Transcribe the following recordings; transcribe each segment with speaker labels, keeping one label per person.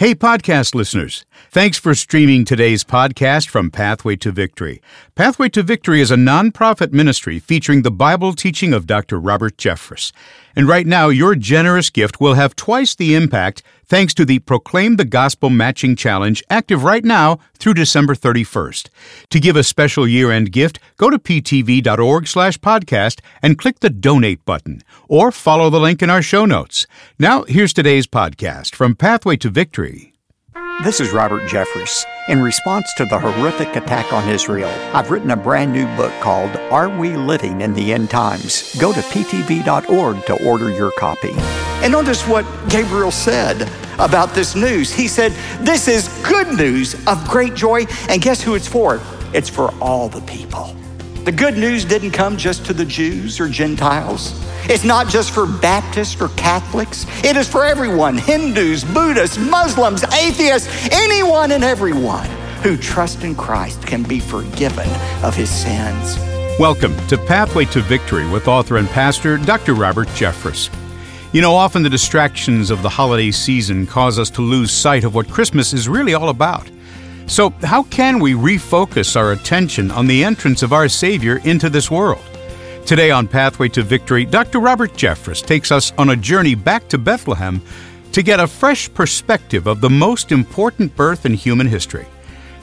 Speaker 1: Hey, podcast listeners. Thanks for streaming today's podcast from Pathway to Victory. Pathway to Victory is a nonprofit ministry featuring the Bible teaching of Dr. Robert Jeffress. And right now, your generous gift will have twice the impact thanks to the Proclaim the Gospel Matching Challenge active right now through December 31st. To give a special year-end gift, go to ptv.org slash podcast and click the donate button or follow the link in our show notes. Now, here's today's podcast from Pathway to Victory.
Speaker 2: This is Robert Jeffress. In response to the horrific attack on Israel, I've written a brand new book called Are We Living in the End Times? Go to ptv.org to order your copy.
Speaker 3: And notice what Gabriel said about this news. He said, This is good news of great joy. And guess who it's for? It's for all the people. The good news didn't come just to the Jews or Gentiles. It's not just for Baptists or Catholics. It is for everyone Hindus, Buddhists, Muslims, atheists, anyone and everyone who trusts in Christ can be forgiven of his sins.
Speaker 1: Welcome to Pathway to Victory with author and pastor Dr. Robert Jeffress. You know, often the distractions of the holiday season cause us to lose sight of what Christmas is really all about. So, how can we refocus our attention on the entrance of our Savior into this world? Today on Pathway to Victory, Dr. Robert Jeffress takes us on a journey back to Bethlehem to get a fresh perspective of the most important birth in human history.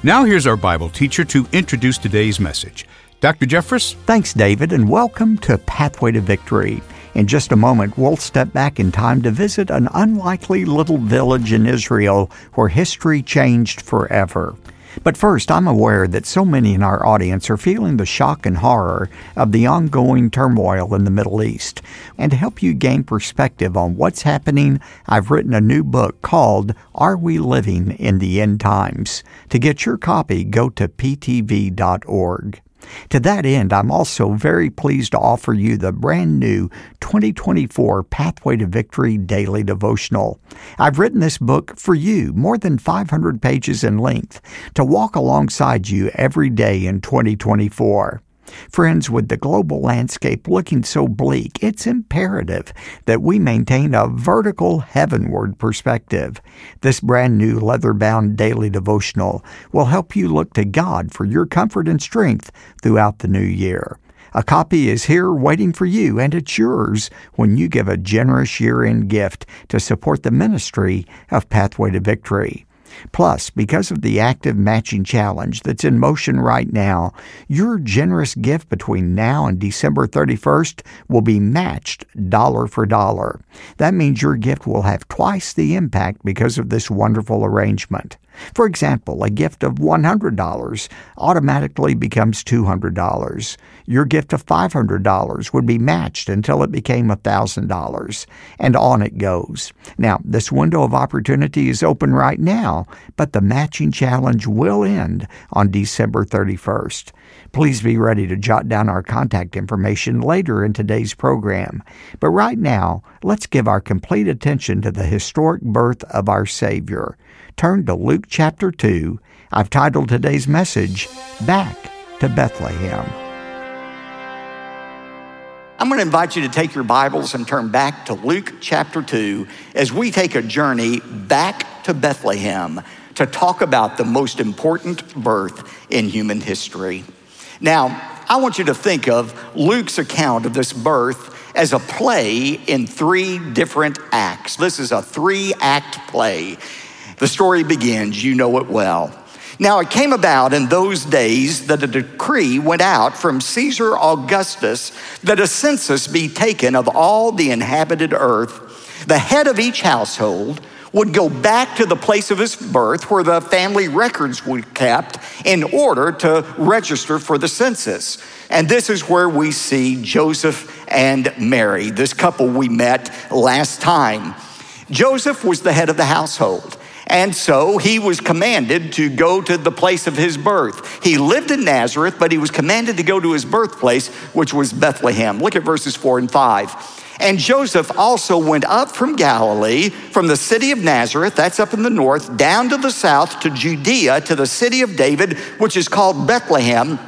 Speaker 1: Now, here's our Bible teacher to introduce today's message. Dr. Jeffress?
Speaker 2: Thanks, David, and welcome to Pathway to Victory. In just a moment, we'll step back in time to visit an unlikely little village in Israel where history changed forever. But first, I'm aware that so many in our audience are feeling the shock and horror of the ongoing turmoil in the Middle East. And to help you gain perspective on what's happening, I've written a new book called Are We Living in the End Times? To get your copy, go to ptv.org. To that end, I'm also very pleased to offer you the brand new 2024 Pathway to Victory Daily Devotional. I've written this book for you, more than 500 pages in length, to walk alongside you every day in 2024. Friends, with the global landscape looking so bleak, it's imperative that we maintain a vertical heavenward perspective. This brand new leather bound daily devotional will help you look to God for your comfort and strength throughout the new year. A copy is here waiting for you, and it's yours when you give a generous year end gift to support the ministry of Pathway to Victory. Plus, because of the active matching challenge that's in motion right now, your generous gift between now and December 31st will be matched dollar for dollar. That means your gift will have twice the impact because of this wonderful arrangement. For example, a gift of $100 automatically becomes $200. Your gift of $500 would be matched until it became $1,000, and on it goes. Now, this window of opportunity is open right now, but the matching challenge will end on December 31st. Please be ready to jot down our contact information later in today's program. But right now, let's give our complete attention to the historic birth of our Savior. Turn to Luke chapter 2. I've titled today's message, Back to Bethlehem.
Speaker 3: I'm going to invite you to take your Bibles and turn back to Luke chapter 2 as we take a journey back to Bethlehem to talk about the most important birth in human history. Now, I want you to think of Luke's account of this birth as a play in three different acts. This is a three act play. The story begins, you know it well. Now, it came about in those days that a decree went out from Caesar Augustus that a census be taken of all the inhabited earth. The head of each household would go back to the place of his birth where the family records were kept in order to register for the census. And this is where we see Joseph and Mary, this couple we met last time. Joseph was the head of the household. And so he was commanded to go to the place of his birth. He lived in Nazareth, but he was commanded to go to his birthplace, which was Bethlehem. Look at verses four and five. And Joseph also went up from Galilee, from the city of Nazareth, that's up in the north, down to the south to Judea, to the city of David, which is called Bethlehem,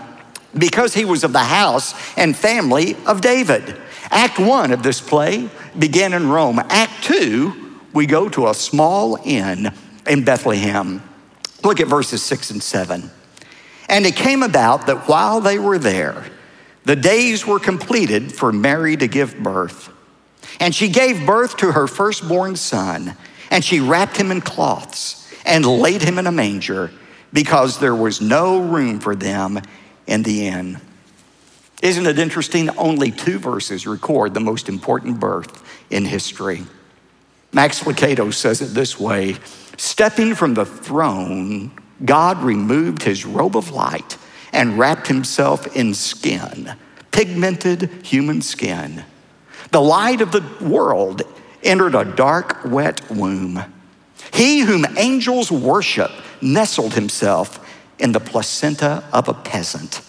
Speaker 3: because he was of the house and family of David. Act one of this play began in Rome. Act two, we go to a small inn in Bethlehem. Look at verses six and seven. And it came about that while they were there, the days were completed for Mary to give birth. And she gave birth to her firstborn son, and she wrapped him in cloths and laid him in a manger because there was no room for them in the inn. Isn't it interesting? Only two verses record the most important birth in history. Max Lucado says it this way Stepping from the throne, God removed his robe of light and wrapped himself in skin, pigmented human skin. The light of the world entered a dark, wet womb. He whom angels worship nestled himself in the placenta of a peasant,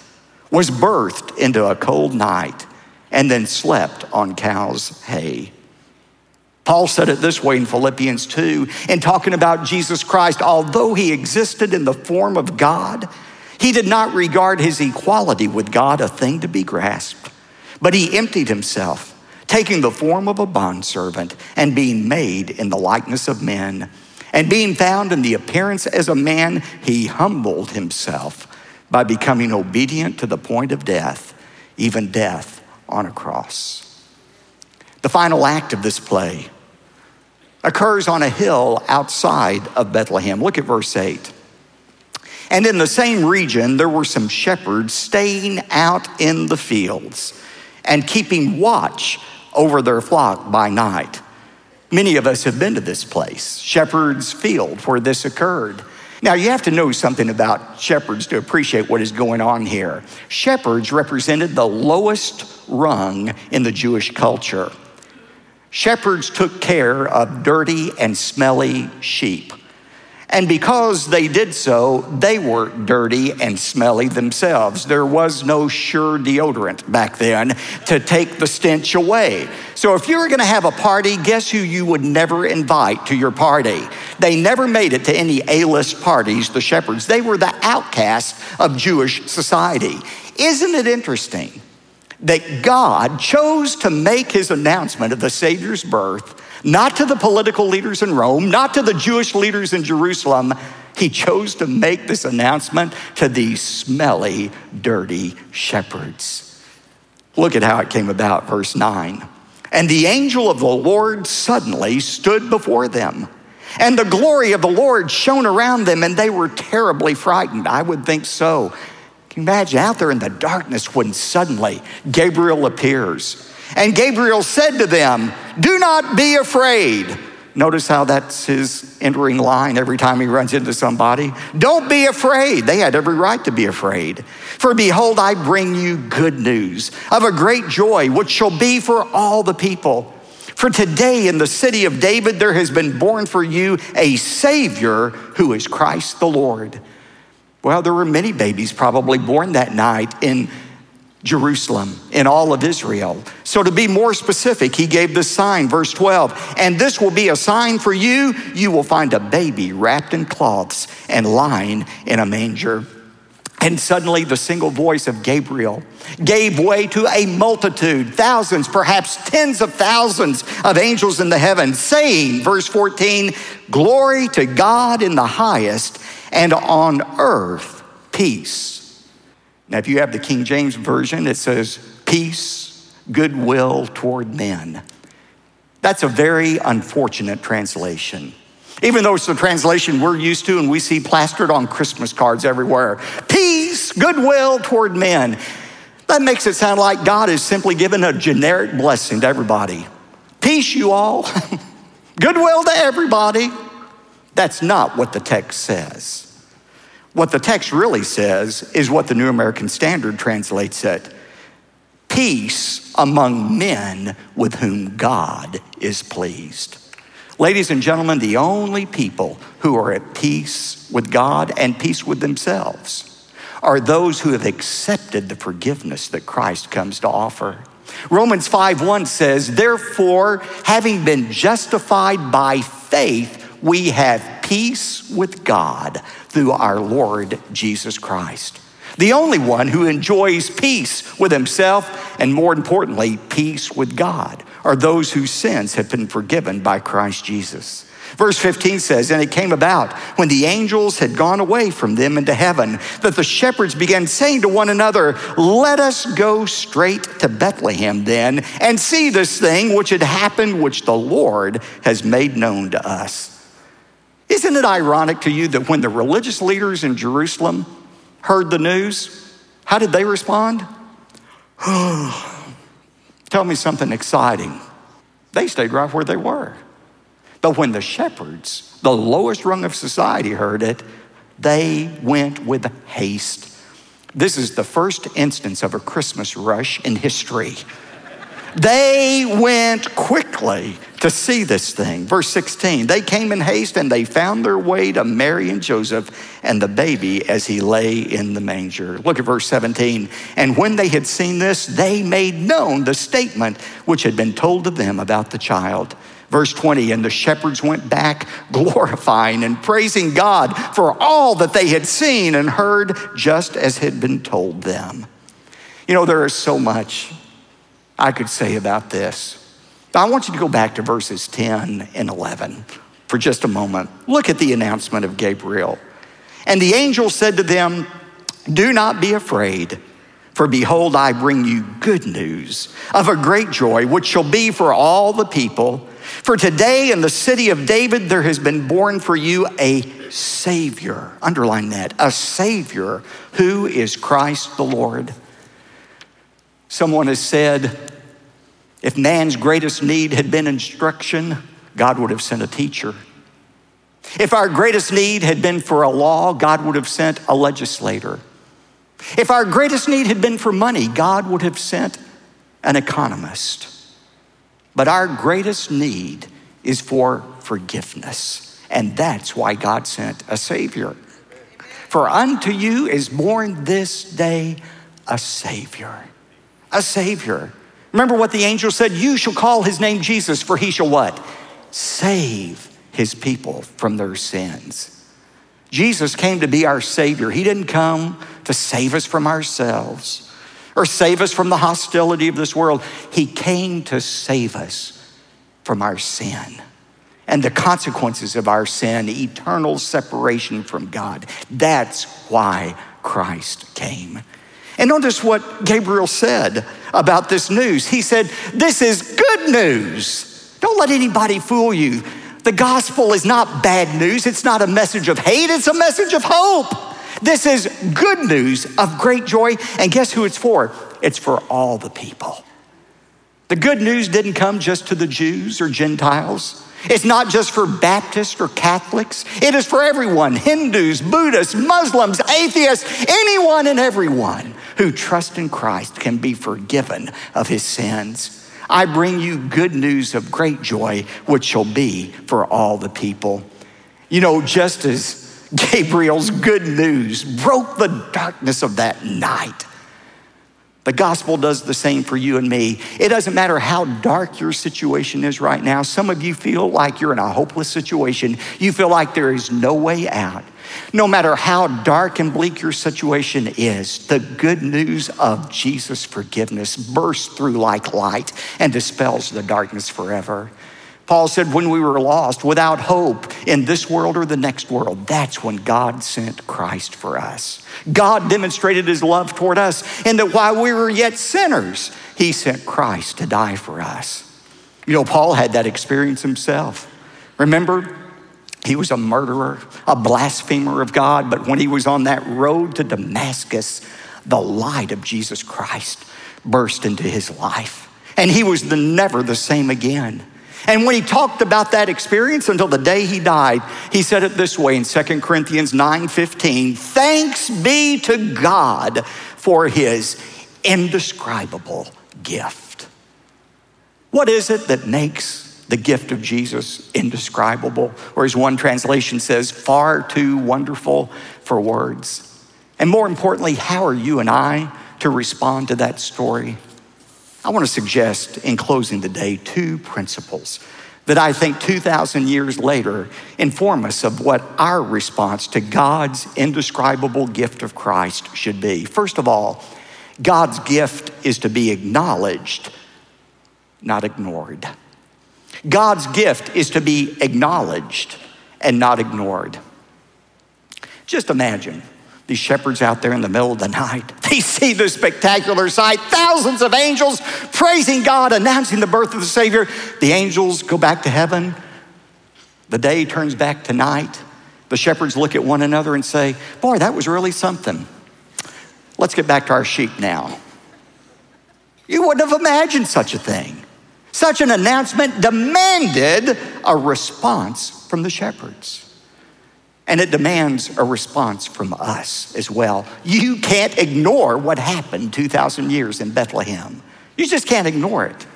Speaker 3: was birthed into a cold night, and then slept on cow's hay. Paul said it this way in Philippians 2 in talking about Jesus Christ. Although he existed in the form of God, he did not regard his equality with God a thing to be grasped, but he emptied himself, taking the form of a bondservant and being made in the likeness of men. And being found in the appearance as a man, he humbled himself by becoming obedient to the point of death, even death on a cross. The final act of this play occurs on a hill outside of Bethlehem. Look at verse 8. And in the same region, there were some shepherds staying out in the fields and keeping watch over their flock by night. Many of us have been to this place, Shepherd's Field, where this occurred. Now, you have to know something about shepherds to appreciate what is going on here. Shepherds represented the lowest rung in the Jewish culture. Shepherds took care of dirty and smelly sheep. And because they did so, they were dirty and smelly themselves. There was no sure deodorant back then to take the stench away. So if you were gonna have a party, guess who you would never invite to your party? They never made it to any A list parties, the shepherds. They were the outcasts of Jewish society. Isn't it interesting that God chose to make his announcement of the Savior's birth not to the political leaders in Rome, not to the Jewish leaders in Jerusalem. He chose to make this announcement to these smelly, dirty shepherds. Look at how it came about, verse 9. And the angel of the Lord suddenly stood before them. And the glory of the Lord shone around them, and they were terribly frightened. I would think so. Can you imagine out there in the darkness when suddenly Gabriel appears? And Gabriel said to them, Do not be afraid. Notice how that's his entering line every time he runs into somebody. Don't be afraid. They had every right to be afraid. For behold, I bring you good news of a great joy, which shall be for all the people. For today in the city of David there has been born for you a Savior who is Christ the Lord. Well, there were many babies probably born that night in Jerusalem, in all of Israel. So, to be more specific, he gave this sign, verse 12, and this will be a sign for you. You will find a baby wrapped in cloths and lying in a manger. And suddenly, the single voice of Gabriel gave way to a multitude, thousands, perhaps tens of thousands of angels in the heavens, saying, verse 14, Glory to God in the highest, and on earth, peace now, if you have the King James Version, it says, peace, goodwill toward men. That's a very unfortunate translation. Even though it's the translation we're used to and we see plastered on Christmas cards everywhere peace, goodwill toward men. That makes it sound like God is simply giving a generic blessing to everybody. Peace, you all. goodwill to everybody. That's not what the text says. What the text really says is what the New American Standard translates it peace among men with whom God is pleased. Ladies and gentlemen, the only people who are at peace with God and peace with themselves are those who have accepted the forgiveness that Christ comes to offer. Romans 5:1 says, "Therefore, having been justified by faith, we have peace with God through our Lord Jesus Christ. The only one who enjoys peace with himself and, more importantly, peace with God are those whose sins have been forgiven by Christ Jesus. Verse 15 says, And it came about when the angels had gone away from them into heaven that the shepherds began saying to one another, Let us go straight to Bethlehem then and see this thing which had happened, which the Lord has made known to us. Isn't it ironic to you that when the religious leaders in Jerusalem heard the news, how did they respond? Tell me something exciting. They stayed right where they were. But when the shepherds, the lowest rung of society, heard it, they went with haste. This is the first instance of a Christmas rush in history. They went quickly to see this thing. Verse 16, they came in haste and they found their way to Mary and Joseph and the baby as he lay in the manger. Look at verse 17. And when they had seen this, they made known the statement which had been told to them about the child. Verse 20, and the shepherds went back glorifying and praising God for all that they had seen and heard, just as had been told them. You know, there is so much I could say about this. I want you to go back to verses 10 and 11 for just a moment. Look at the announcement of Gabriel. And the angel said to them, Do not be afraid. For behold, I bring you good news of a great joy, which shall be for all the people. For today in the city of David there has been born for you a Savior. Underline that a Savior who is Christ the Lord. Someone has said, if man's greatest need had been instruction, God would have sent a teacher. If our greatest need had been for a law, God would have sent a legislator. If our greatest need had been for money, God would have sent an economist. But our greatest need is for forgiveness. And that's why God sent a Savior. For unto you is born this day a Savior. A Savior. Remember what the angel said? You shall call his name Jesus, for he shall what? Save his people from their sins. Jesus came to be our Savior. He didn't come to save us from ourselves or save us from the hostility of this world. He came to save us from our sin and the consequences of our sin, eternal separation from God. That's why Christ came. And notice what Gabriel said about this news. He said, This is good news. Don't let anybody fool you. The gospel is not bad news, it's not a message of hate, it's a message of hope. This is good news of great joy. And guess who it's for? It's for all the people. The good news didn't come just to the Jews or Gentiles. It's not just for Baptists or Catholics. It is for everyone Hindus, Buddhists, Muslims, atheists, anyone and everyone who trusts in Christ can be forgiven of his sins. I bring you good news of great joy, which shall be for all the people. You know, just as Gabriel's good news broke the darkness of that night, the gospel does the same for you and me. It doesn't matter how dark your situation is right now. Some of you feel like you're in a hopeless situation. You feel like there is no way out. No matter how dark and bleak your situation is, the good news of Jesus' forgiveness bursts through like light and dispels the darkness forever. Paul said, when we were lost, without hope in this world or the next world, that's when God sent Christ for us. God demonstrated his love toward us in that while we were yet sinners, he sent Christ to die for us. You know, Paul had that experience himself. Remember, he was a murderer, a blasphemer of God, but when he was on that road to Damascus, the light of Jesus Christ burst into his life. And he was the, never the same again. And when he talked about that experience until the day he died, he said it this way in 2 Corinthians 9:15, "Thanks be to God for his indescribable gift." What is it that makes the gift of Jesus indescribable? Or as one translation says, far too wonderful for words. And more importantly, how are you and I to respond to that story? I want to suggest in closing the day two principles that I think 2,000 years later inform us of what our response to God's indescribable gift of Christ should be. First of all, God's gift is to be acknowledged, not ignored. God's gift is to be acknowledged and not ignored. Just imagine these shepherds out there in the middle of the night. They see this spectacular sight thousands of angels praising God, announcing the birth of the Savior. The angels go back to heaven. The day turns back to night. The shepherds look at one another and say, Boy, that was really something. Let's get back to our sheep now. You wouldn't have imagined such a thing. Such an announcement demanded a response from the shepherds. And it demands a response from us as well. You can't ignore what happened 2,000 years in Bethlehem. You just can't ignore it.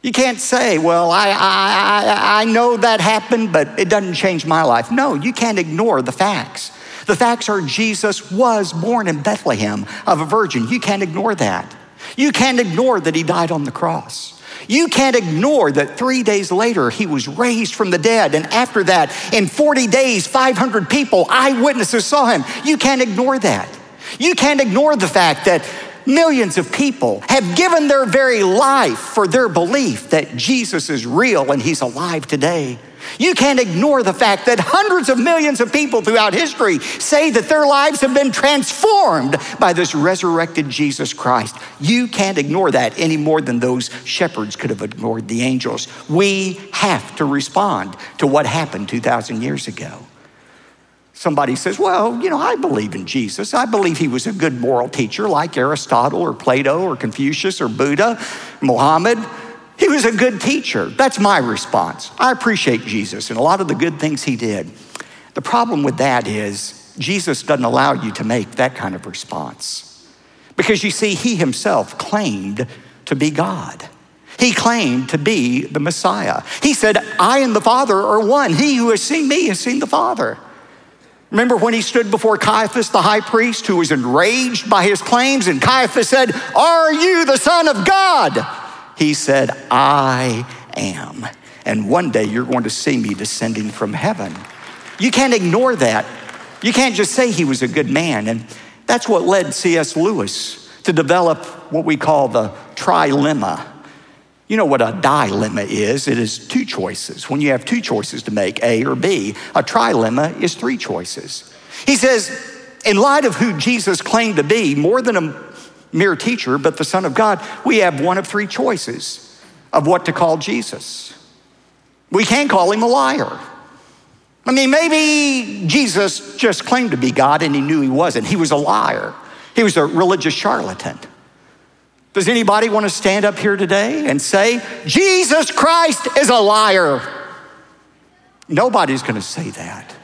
Speaker 3: You can't say, well, I, I, I, know that happened, but it doesn't change my life. No, you can't ignore the facts. The facts are Jesus was born in Bethlehem of a virgin. You can't ignore that. You can't ignore that he died on the cross. You can't ignore that three days later he was raised from the dead. And after that, in 40 days, 500 people, eyewitnesses saw him. You can't ignore that. You can't ignore the fact that millions of people have given their very life for their belief that Jesus is real and he's alive today. You can't ignore the fact that hundreds of millions of people throughout history say that their lives have been transformed by this resurrected Jesus Christ. You can't ignore that any more than those shepherds could have ignored the angels. We have to respond to what happened 2,000 years ago. Somebody says, Well, you know, I believe in Jesus. I believe he was a good moral teacher like Aristotle or Plato or Confucius or Buddha, Muhammad. He was a good teacher. That's my response. I appreciate Jesus and a lot of the good things he did. The problem with that is Jesus doesn't allow you to make that kind of response. Because you see, he himself claimed to be God. He claimed to be the Messiah. He said, I and the Father are one. He who has seen me has seen the Father. Remember when he stood before Caiaphas, the high priest, who was enraged by his claims, and Caiaphas said, Are you the Son of God? He said, I am. And one day you're going to see me descending from heaven. You can't ignore that. You can't just say he was a good man. And that's what led C.S. Lewis to develop what we call the trilemma. You know what a dilemma is? It is two choices. When you have two choices to make, A or B, a trilemma is three choices. He says, in light of who Jesus claimed to be, more than a mere teacher, but the Son of God, we have one of three choices of what to call Jesus. We can call him a liar. I mean, maybe Jesus just claimed to be God and he knew he wasn't. He was a liar, he was a religious charlatan. Does anybody want to stand up here today and say, Jesus Christ is a liar? Nobody's going to say that.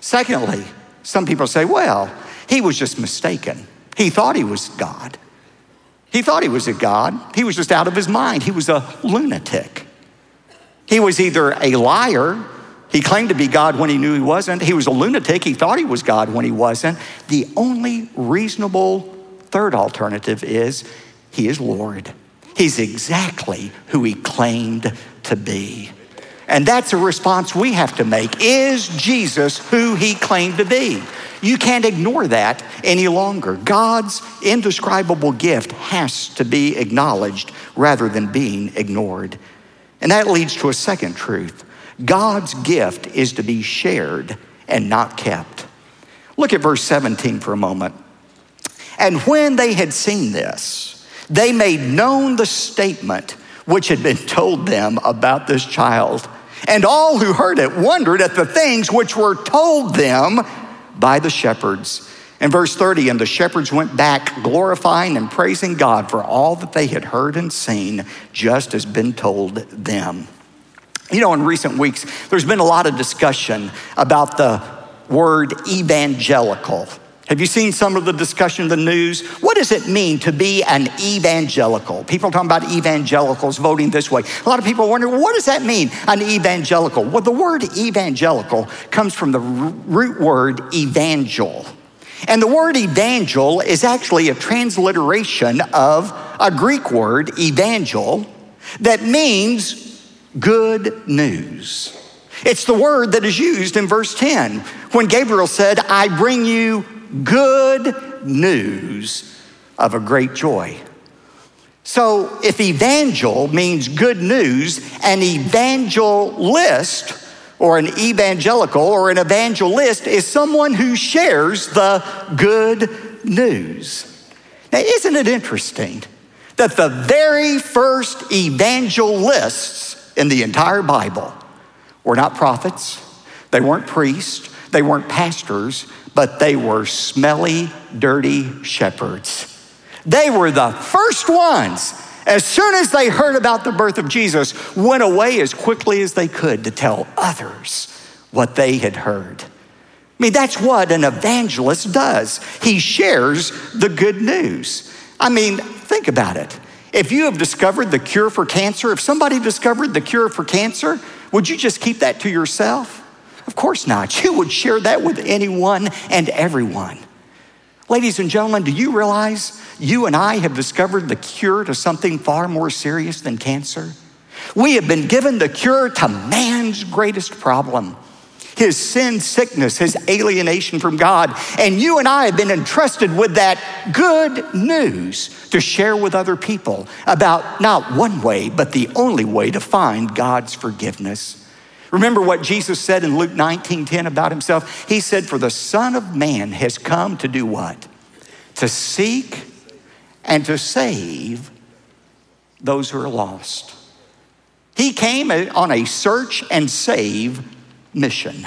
Speaker 3: Secondly, some people say, well, he was just mistaken. He thought he was God. He thought he was a God. He was just out of his mind. He was a lunatic. He was either a liar, he claimed to be God when he knew he wasn't. He was a lunatic, he thought he was God when he wasn't. The only reasonable third alternative is he is Lord. He's exactly who he claimed to be. And that's a response we have to make. Is Jesus who he claimed to be? You can't ignore that any longer. God's indescribable gift has to be acknowledged rather than being ignored. And that leads to a second truth God's gift is to be shared and not kept. Look at verse 17 for a moment. And when they had seen this, they made known the statement which had been told them about this child. And all who heard it wondered at the things which were told them by the shepherds. In verse 30, and the shepherds went back glorifying and praising God for all that they had heard and seen, just as been told them. You know, in recent weeks, there's been a lot of discussion about the word evangelical. Have you seen some of the discussion in the news? What does it mean to be an evangelical? People talking about evangelicals voting this way. A lot of people wonder, what does that mean, an evangelical? Well, the word evangelical comes from the root word evangel. And the word evangel is actually a transliteration of a Greek word, evangel, that means good news. It's the word that is used in verse 10 when Gabriel said, I bring you good news of a great joy. So if evangel means good news, an evangelist or an evangelical or an evangelist is someone who shares the good news. Now, isn't it interesting that the very first evangelists in the entire Bible were not prophets, they weren't priests, they weren't pastors, but they were smelly, dirty shepherds. They were the first ones, as soon as they heard about the birth of Jesus, went away as quickly as they could to tell others what they had heard. I mean, that's what an evangelist does. He shares the good news. I mean, think about it. If you have discovered the cure for cancer, if somebody discovered the cure for cancer, would you just keep that to yourself? Of course not. You would share that with anyone and everyone. Ladies and gentlemen, do you realize you and I have discovered the cure to something far more serious than cancer? We have been given the cure to man's greatest problem his sin, sickness, his alienation from God. And you and I have been entrusted with that good news to share with other people about not one way, but the only way to find God's forgiveness. Remember what Jesus said in Luke 19 10 about himself? He said, For the Son of Man has come to do what? To seek and to save those who are lost. He came on a search and save mission.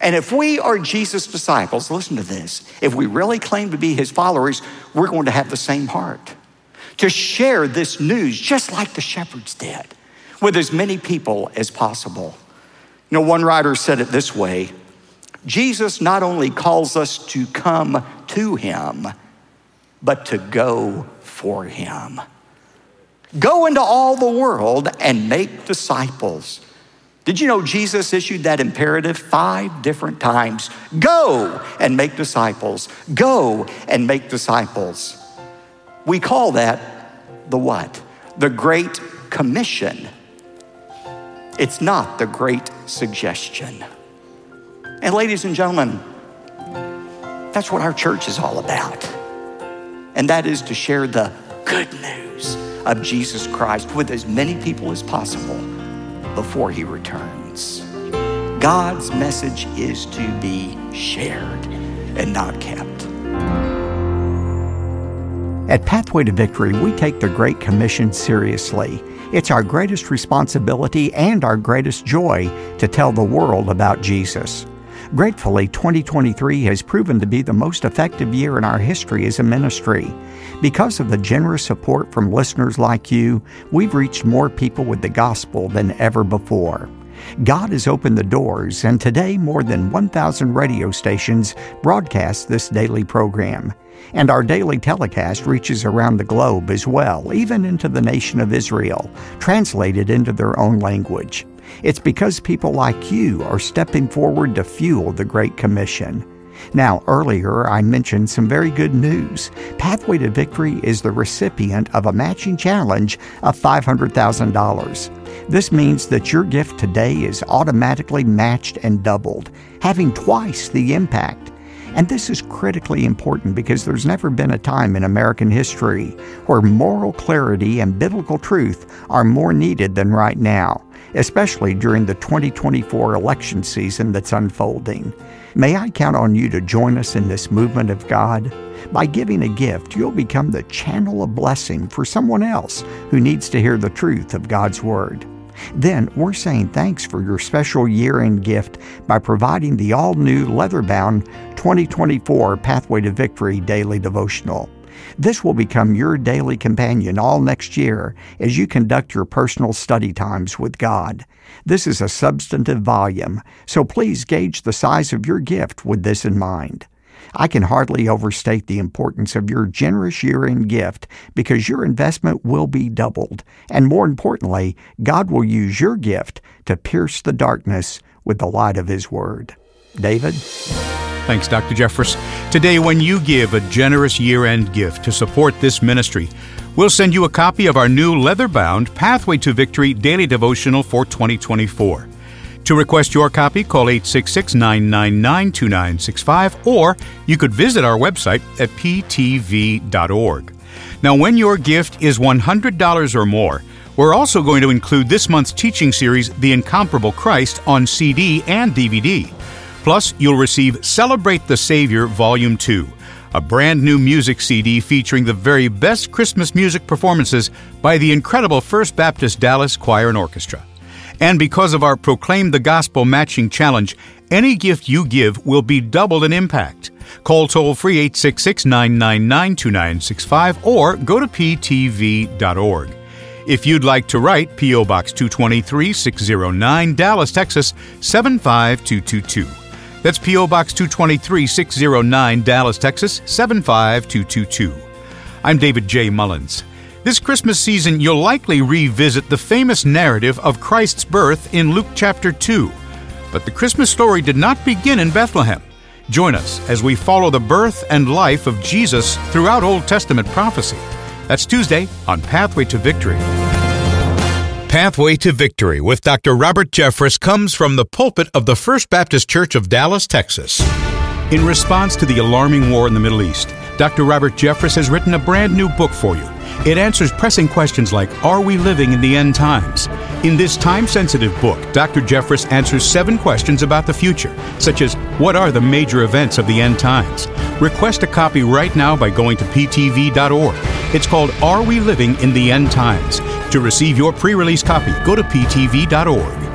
Speaker 3: And if we are Jesus' disciples, listen to this, if we really claim to be his followers, we're going to have the same heart to share this news just like the shepherds did with as many people as possible. You know, one writer said it this way Jesus not only calls us to come to him, but to go for him. Go into all the world and make disciples. Did you know Jesus issued that imperative five different times? Go and make disciples. Go and make disciples. We call that the what? The Great Commission. It's not the Great Suggestion. And, ladies and gentlemen, that's what our church is all about. And that is to share the good news of Jesus Christ with as many people as possible before he returns. God's message is to be shared and not kept.
Speaker 2: At Pathway to Victory, we take the Great Commission seriously. It's our greatest responsibility and our greatest joy to tell the world about Jesus. Gratefully, 2023 has proven to be the most effective year in our history as a ministry. Because of the generous support from listeners like you, we've reached more people with the gospel than ever before. God has opened the doors, and today more than 1,000 radio stations broadcast this daily program. And our daily telecast reaches around the globe as well, even into the nation of Israel, translated into their own language. It's because people like you are stepping forward to fuel the Great Commission. Now, earlier I mentioned some very good news. Pathway to Victory is the recipient of a matching challenge of $500,000. This means that your gift today is automatically matched and doubled, having twice the impact. And this is critically important because there's never been a time in American history where moral clarity and biblical truth are more needed than right now, especially during the 2024 election season that's unfolding. May I count on you to join us in this movement of God? By giving a gift, you'll become the channel of blessing for someone else who needs to hear the truth of God's Word. Then we're saying thanks for your special year end gift by providing the all new leather bound 2024 Pathway to Victory daily devotional. This will become your daily companion all next year as you conduct your personal study times with God. This is a substantive volume, so please gauge the size of your gift with this in mind. I can hardly overstate the importance of your generous year end gift because your investment will be doubled. And more importantly, God will use your gift to pierce the darkness with the light of His Word. David?
Speaker 1: Thanks, Dr. Jeffress. Today, when you give a generous year end gift to support this ministry, we'll send you a copy of our new leather bound Pathway to Victory daily devotional for 2024. To request your copy, call 866 999 2965 or you could visit our website at ptv.org. Now, when your gift is $100 or more, we're also going to include this month's teaching series, The Incomparable Christ, on CD and DVD. Plus, you'll receive Celebrate the Savior Volume 2, a brand new music CD featuring the very best Christmas music performances by the incredible First Baptist Dallas Choir and Orchestra. And because of our Proclaim the Gospel Matching Challenge, any gift you give will be doubled in impact. Call toll free 866 999 2965 or go to ptv.org. If you'd like to write, P.O. Box 223 609, Dallas, Texas 75222. That's P.O. Box 223 609, Dallas, Texas 75222. I'm David J. Mullins. This Christmas season, you'll likely revisit the famous narrative of Christ's birth in Luke chapter 2. But the Christmas story did not begin in Bethlehem. Join us as we follow the birth and life of Jesus throughout Old Testament prophecy. That's Tuesday on Pathway to Victory. Pathway to Victory with Dr. Robert Jeffress comes from the pulpit of the First Baptist Church of Dallas, Texas. In response to the alarming war in the Middle East, Dr. Robert Jeffress has written a brand new book for you. It answers pressing questions like Are we living in the end times? In this time sensitive book, Dr. Jeffress answers seven questions about the future, such as What are the major events of the end times? Request a copy right now by going to ptv.org. It's called Are We Living in the End Times? To receive your pre release copy, go to ptv.org.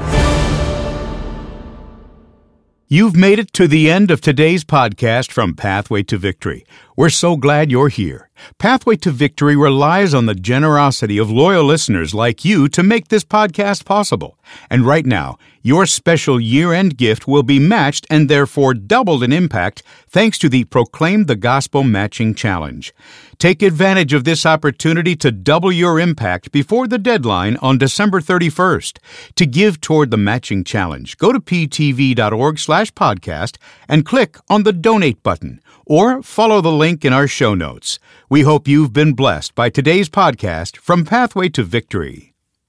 Speaker 1: You've made it to the end of today's podcast from Pathway to Victory. We're so glad you're here. Pathway to Victory relies on the generosity of loyal listeners like you to make this podcast possible. And right now, your special year end gift will be matched and therefore doubled in impact thanks to the Proclaim the Gospel Matching Challenge. Take advantage of this opportunity to double your impact before the deadline on December 31st. To give toward the matching challenge, go to ptv.org slash podcast and click on the donate button or follow the link in our show notes. We hope you've been blessed by today's podcast from Pathway to Victory.